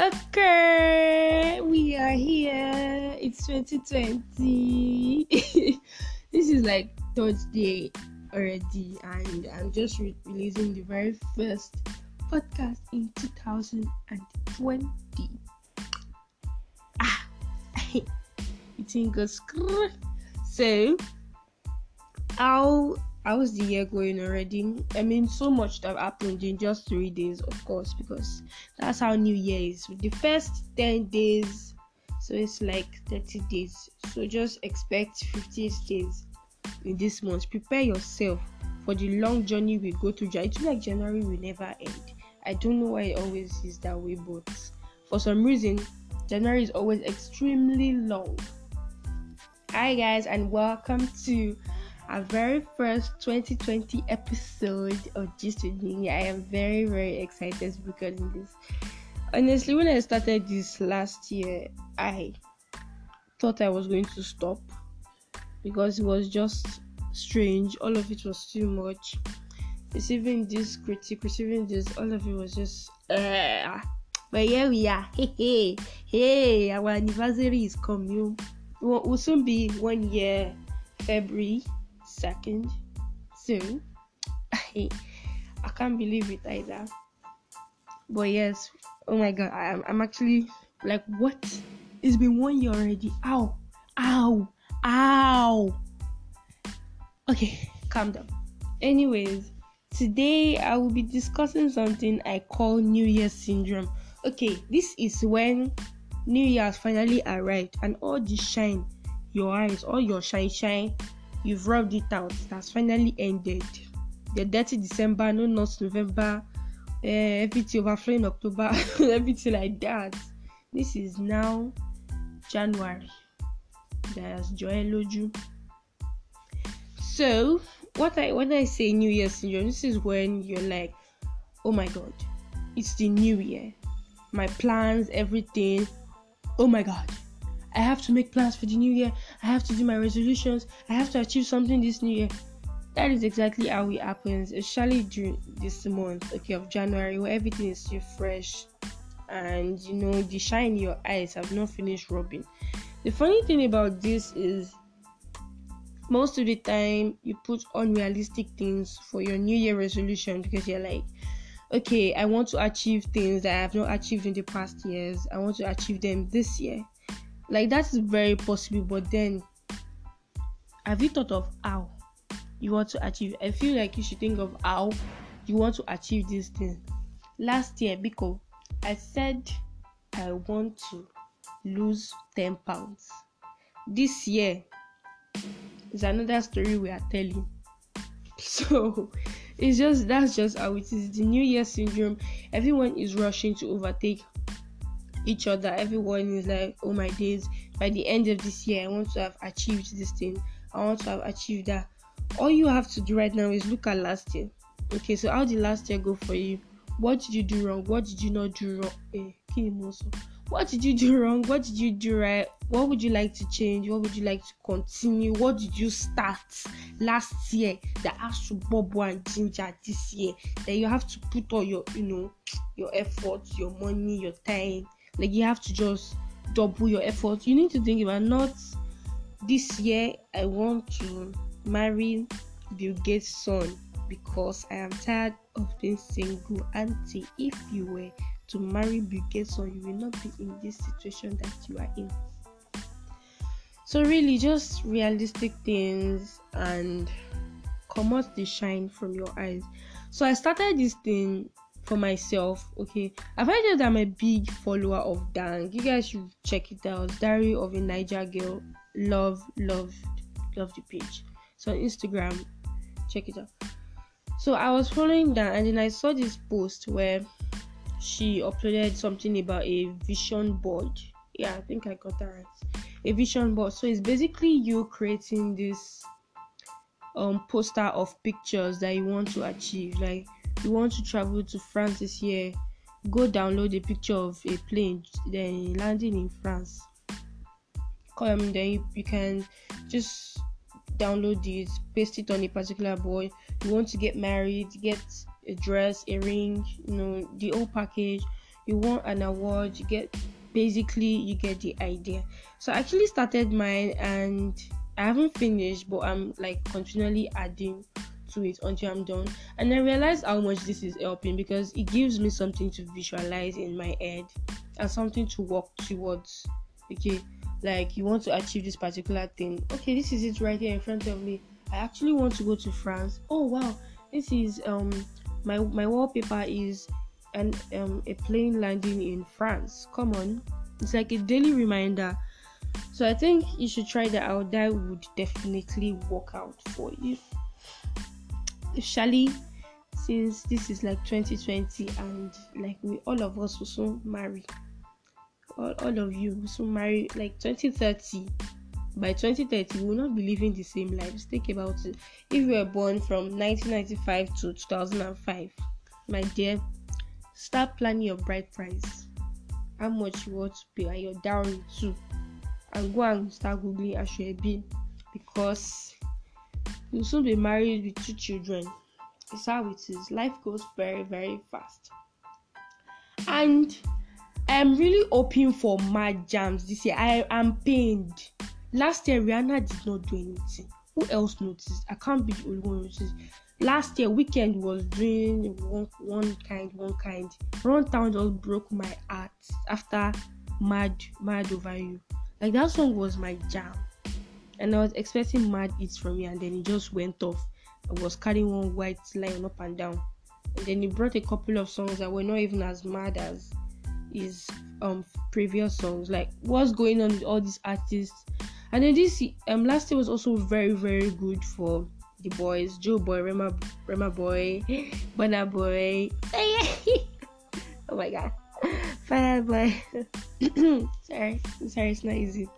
Okay, we are here. It's 2020. this is like third day already, and I'm just re- releasing the very first podcast in 2020. Ah, good So, how how's the year going already? I mean, so much that happened in just three days, of course, because that's how New Year is. The first 10 days, so it's like 30 days. So just expect 50 days in this month. Prepare yourself for the long journey we go through. It feel like January will never end. I don't know why it always is that way, but for some reason, January is always extremely long. Hi, guys, and welcome to our very first 2020 episode of Gist with Me. I am very, very excited because this. Honestly, when I started this last year, I thought I was going to stop because it was just strange. All of it was too much. Receiving this critique, receiving this, all of it was just. Uh, but here we are. Hey, hey, hey, our anniversary is coming. It will soon be one year, February second soon. I, can't believe it either. But yes, oh my god, I am I'm actually like what? It's been one year already. Ow, ow, ow. Okay, calm down. Anyways, today I will be discussing something I call New Year syndrome. Okay, this is when New Year has finally arrived and all the shine, your eyes, all your shine shine you've rubbed it out. It has finally ended. The dirty December, no nonsense November, uh, everything overflowing October, everything like that. This is now January. There's Joy Loju. So, what I when I say New Year syndrome, this is when you're like, oh my god, it's the new year. My plans, everything. Oh my god, I have to make plans for the new year. I have to do my resolutions. I have to achieve something this new year. That is exactly how it happens, especially during this month, okay, of January, where everything is still fresh and you know the shine in your eyes have not finished rubbing. The funny thing about this is most of the time you put unrealistic things for your new year resolution because you're like okay i want to achieve things that i have not achieved in the past years i want to achieve them this year like that is very possible, but then have you thought of how you want to achieve? I feel like you should think of how you want to achieve this thing. Last year, because I said I want to lose 10 pounds. This year is another story we are telling. So it's just that's just how it is. The New Year syndrome. Everyone is rushing to overtake each other. Everyone is like, oh my days, by the end of this year, I want to have achieved this thing. I want to have achieved that. All you have to do right now is look at last year. Okay, so how did last year go for you? What did you do wrong? What did you not do wrong? Eh, what did you do wrong? What did you do right? What would you like to change? What would you like to continue? What did you start last year that has to bubble and ginger this year? That you have to put all your, you know, your effort, your money, your time, like you have to just double your effort. You need to think about not this year I want to marry Bill Gates' son because I am tired of being single. Auntie, if you were to marry Bill Gates' son, you will not be in this situation that you are in. So really just realistic things and come out the shine from your eyes. So I started this thing for myself. Okay, I find out that I'm a big follower of Dang. You guys should check it out. Diary of a Naija Girl. Love, love, love the page. So Instagram, check it out. So I was following that, and then I saw this post where she uploaded something about a vision board. Yeah, I think I got that right. A vision board. So it's basically you creating this um poster of pictures that you want to achieve. Like you want to travel to France this year, go download a picture of a plane then landing in France. Come then you, you can just download it, paste it on a particular boy. You want to get married, get a dress, a ring, you know, the whole package. you want an award you get basically you get the idea so i actually started mine and i haven't finished but i'm like continually adding to it until i'm done. And i realize how much this is helping because it gives me something to visualize in my head and something to work towards. Okay like you want to achieve this particular thing. Okay this is it right here in front of me. I actually want to go to france. Oh wow. This is um my my wallpaper is and um, a plane landing in France. Come on, it's like a daily reminder. So I think you should try that out. That would definitely work out for you. Shally, since this is like 2020 and like we all of us will soon marry. All, all of you will soon marry like 2030 by 2030 we will not be living the same lives think about it if you were born from 1995 to 2005 my dear Start planning your bride price, how much you want to pay, and your dowry too. And go and start googling Asoebi because you'll soon be married with two children. It's how it is. Life goes very, very fast. And I'm really hoping for mad jams this year. I am pained. Last year Rihanna did not do anything. Who else noticed? I can't be the only one noticed last year weekend was doing one one kind one kind Runtown just broke my heart after mad mad over you like that song was my jam. And i was expecting mad hits from me and then it just went off. I was carrying one white line up and down. And then he brought a couple of songs that were not even as mad as his um previous songs. Like what's going on with all these artists? And then this um last year was also very very good for the boys, Joeboy, Rema, Rema Boy, Burna Boy. oh my god. Fireboy. sorry, sorry, it's not easy.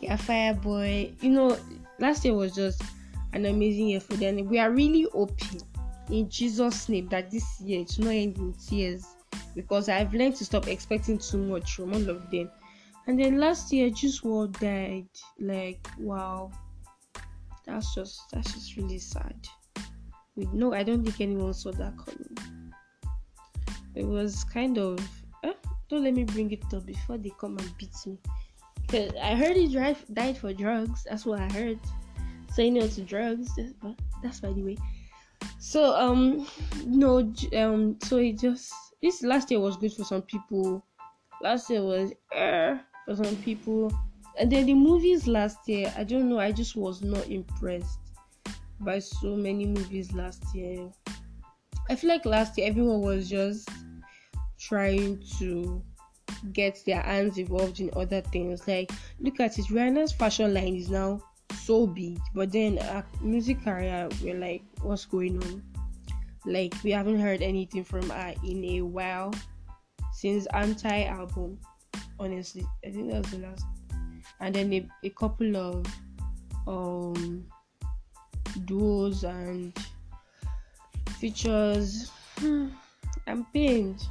Yeah, Fireboy. You know, last year was just an amazing year for them. We are really hoping in Jesus' name that this year it's not end in tears because I've learned to stop expecting too much from all of them. And then last year, Juice WRLD died. Like, wow that's just that's just really sad. No, I don't think anyone saw that coming. It was kind of eh, don't let me bring it up before they come and beat me. Cause I heard he drive, died for drugs. That's what I heard. Saying no to drugs, but that's by the way. So um no um so it just this last year was good for some people. Last year was uh, for some people and then the movies last year, I don't know, I just was not impressed by so many movies last year. I feel like last year everyone was just trying to get their hands involved in other things. Like, look at it, Rihanna's fashion line is now so big, but then our music career, we're like, what's going on? Like, we haven't heard anything from her in a while since Anti album. Honestly, I think that was the last and then a, a couple of um duos and features. I'm pained.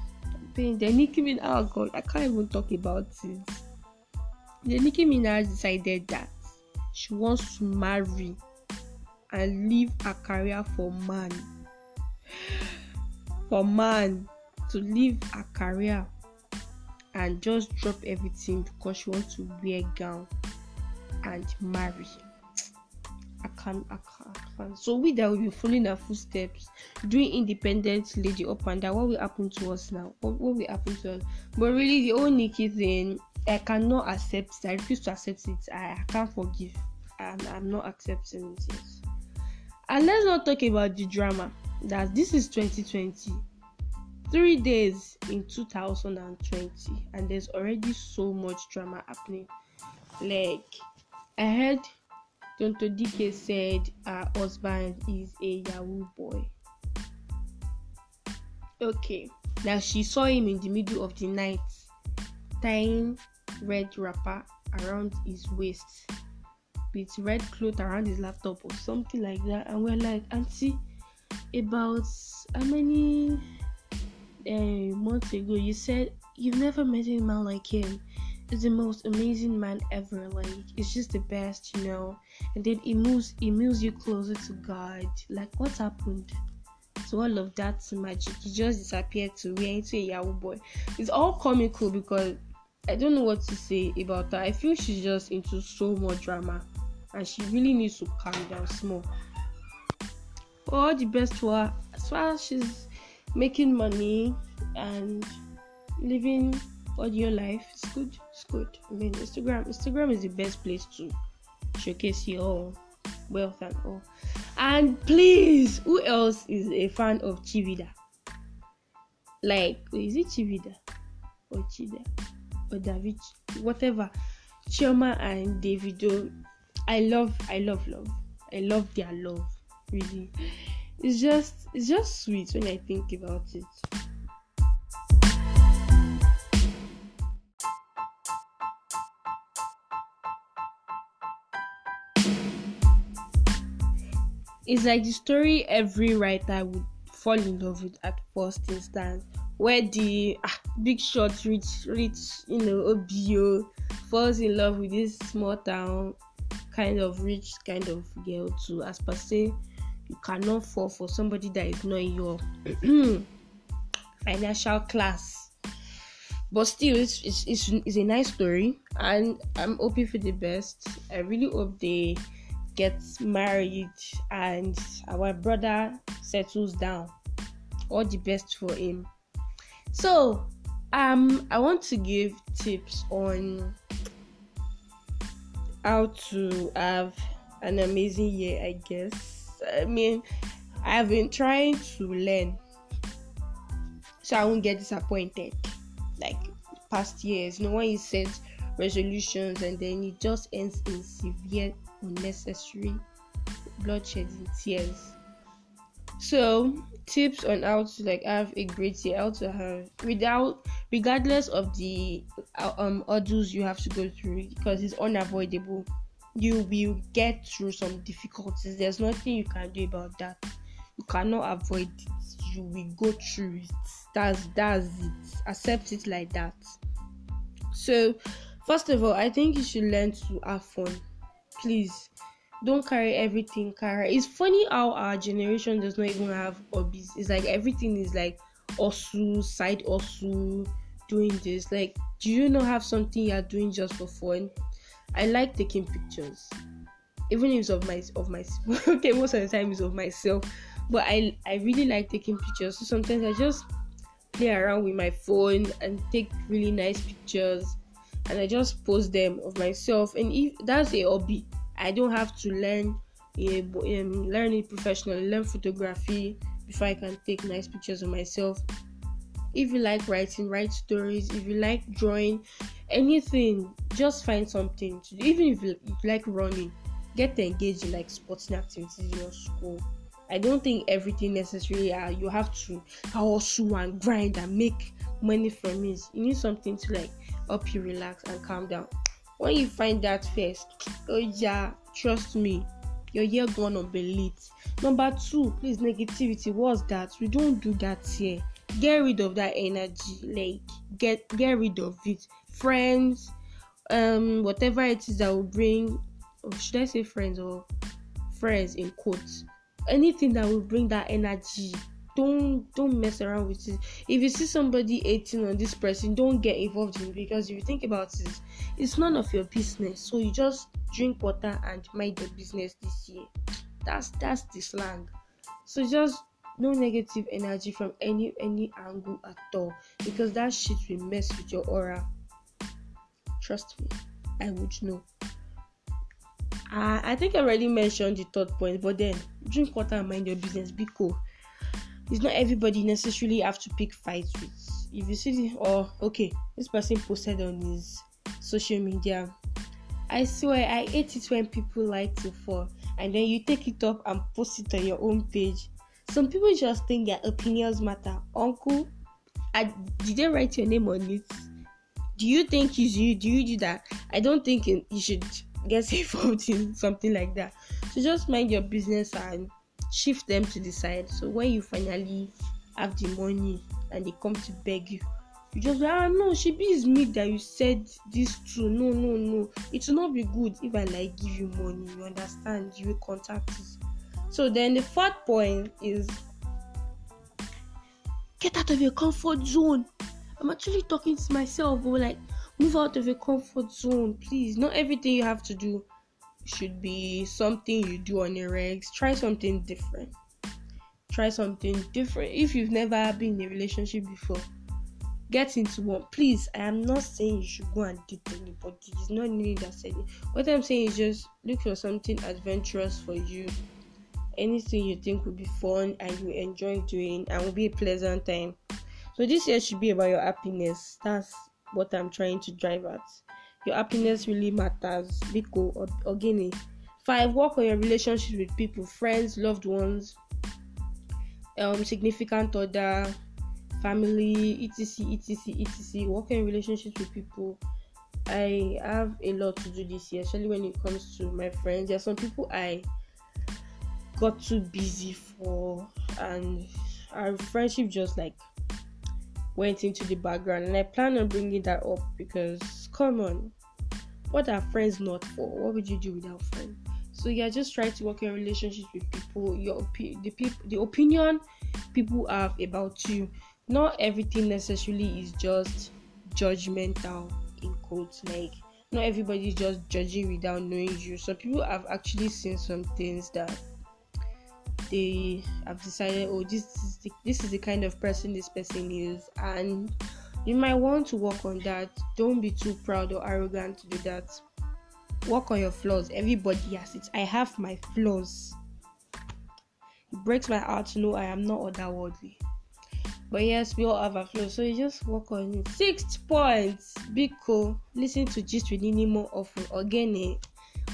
I'm pained. The Nicki Minaj. Oh God, I can't even talk about it. The Nicki Minaj decided that she wants to marry and leave her career for man. For man to leave a career and just drop everything because she wants to wear a gown and marry. I can't, I can't, I can't. So we that will be following her footsteps, doing independent lady up and down. What will happen to us now? What, what will happen to us? But really, the old Nicki thing, I cannot accept. I refuse to accept it. I, I can't forgive. I'm, I'm not accepting it. And let's not talk about the drama. That this is 2020 three days in 2020 and there's already so much drama happening like i heard Tonto Dikeh said her husband is a yahoo boy okay now she saw him in the middle of the night tying red wrapper around his waist with red cloth around his laptop or something like that and we're like auntie about how many eh, a month ago, you said you've never met a man like him. He's the most amazing man ever. Like it's just the best, you know. And then it moves, it moves you closer to God. Like what happened? to all of that magic. He just disappeared to where into a Yahoo boy. It's all comical because I don't know what to say about her. I feel she's just into so much drama and she really needs to calm down small. All the best for her as far as she's making money and living all your life. It's good. It's good. I mean, Instagram. Instagram is the best place to showcase your wealth and all. And please, who else is a fan of Chivida? Like, is it Chivida or Chida? or David, whatever. Chioma and Davido, oh, I love, I love love. I love their love. Really, it's just, it's just sweet when I think about it. It's like the story every writer would fall in love with at first instance. Where the ah, big shot reach reach you know obio falls in love with this small town kind of rich kind of girl too. As per se you cannot fall for somebody that is not your financial class. But still it's, it's, it's, it's a nice story and i'm hoping for the best. I really hope they get married and our brother settles down all the best for him so, um, I want to give tips on how to have an amazing year, I guess. I mean, I've been trying to learn so I won't get disappointed like past years. no one you set resolutions and then it just ends in severe, unnecessary bloodshed and tears. So, tips on how to like have a great year, how to have without regardless of the uh, um hurdles you have to go through because it's unavoidable. You will get through some difficulties. There's nothing you can do about that. You cannot avoid it. You will go through it. That's that's it. Accept it like that. So, first of all, I think you should learn to have fun. Please don't carry everything carry it's funny how our generation does not even have hobbies. It's like everything is like also side also doing this. Like do you not have something you're doing just for fun? I like taking pictures. Even if it's of my of my okay most of the time it's of myself. But i i really like taking pictures. So sometimes i just play around with my phone and take really nice pictures and i just post them of myself and if that's a hobby I don't have to learn um, learn it professionally, learn photography before I can take nice pictures of myself. If you like writing, write stories. If you like drawing, anything, just find something to do. Even if you, like running, get engaged in like sporting activities in your school. I don't think everything necessarily uh, you have to hustle and grind and make money from it. You need something to like help you relax and calm down. When you find that first oh yeah trust me your year gonna be lit. Number two please negativity what's that? We don't do that here. Get rid of that energy like get get rid of it. Friends um whatever it is that will bring or should i say friends or friends in quotes? Anything that will bring that energy don't don't mess around with it. If you see somebody hating on this person don't get involved in it because if you think about it it's none of your business. So you just drink water and mind your business this year. That's that's the slang. So just no negative energy from any any angle at all because that shit will mess with your aura. Trust me i would know. I, I think I already mentioned the third point, but then drink water and mind your business. Be cool it's not everybody necessarily have to pick fights with. If you see, the, or oh, okay, this person posted on his social media. I swear, I hate it when people like to fall and then you take it up and post it on your own page. Some people just think their opinions matter. Uncle, I, did they write your name on it? Do you think you? Do you do that? I don't think you should get involved in something like that. So just mind your business and shift them to the side. So when you finally have the money and they come to beg you, you just like, ah no, she be is me that you said this to. No, no, no. It will not be good if I like give you money. You understand? You will contact it. So then the fourth point is get out of your comfort zone. I'm actually talking to myself, but like, move out of your comfort zone, please. Not everything you have to do should be something you do on your regs. Try something different. Try something different. If you've never been in a relationship before, get into one. Please, I am not saying you should go and date anybody. It's not me that said. What I'm saying is just look for something adventurous for you. Anything you think will be fun and you enjoy doing and will be a pleasant time. So this year should be about your happiness. That's what I'm trying to drive at. Your happiness really matters. Biko or Ogini. Five, work on your relationship with people, friends, loved ones, um, significant other, family, etc, etc, etc. Work on relationships with people. I have a lot to do this year, especially when it comes to my friends. There are some people I got too busy for, and our friendship just like went into the background and I plan on bringing that up because come on, what are friends not for? What would you do without friends? So yeah, just try to work in relationships with people. Your opi- the people, the opinion people have about you. Not everything necessarily is just judgmental in quotes. Like not everybody is just judging without knowing you. Some people have actually seen some things that they have decided, oh, this is the, this is the kind of person this person is, and you might want to work on that. Don't be too proud or arrogant to do that. Work on your flaws. Everybody has it. I have my flaws. It breaks my heart to know I am not otherworldly. But yes, we all have our flaws, so you just work on it. Sixth point, be cool. Listen to gist with Nini more often. Again,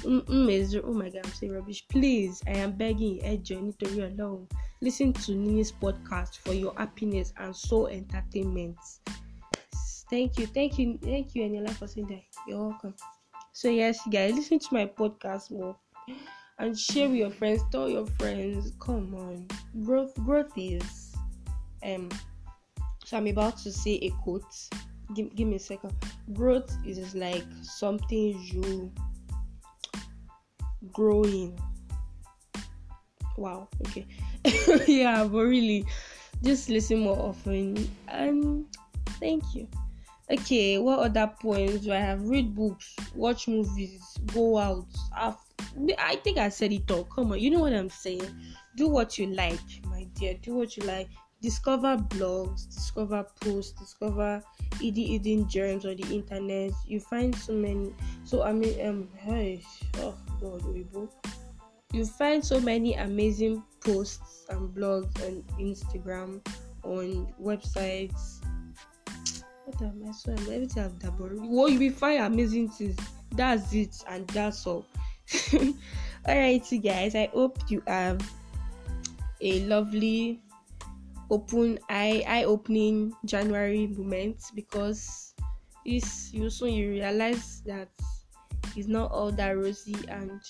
mm, oh my god i'm saying rubbish please i am begging ẹjọ nítorí Ọlọ́run listen to Nini's podcast for your happiness and soul entertainment thank you thank you thank you Eniola for saying that you're welcome so yes guys listen to my podcast more and share with your friends tell your friends come on growth growth is um so i'm about to say a quote give, give me a second growth is like something you growing. Wow, okay. yeah, but really, just listen more often. And thank you. Okay, what other points do I have? Read books, watch movies, go out. I've, I think I said it all. Come on, you know what I'm saying. Do what you like, my dear. Do what you like. Discover blogs, discover posts, discover hidden hidden germs on the internet. You find so many. So I mean, um, hey, oh God. You find so many amazing posts and blogs on Instagram, on websites. What am I so everything I've double. Well, you will find amazing things. That's it, and that's all. Alrighty, guys. I hope you have a lovely open eye eye opening January moment because this you soon you realize that it's not all that rosy and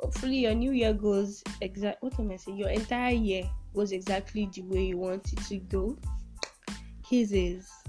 hopefully your new year goes exact what am I saying? Your entire year goes exactly the way you want it to go. Kisses.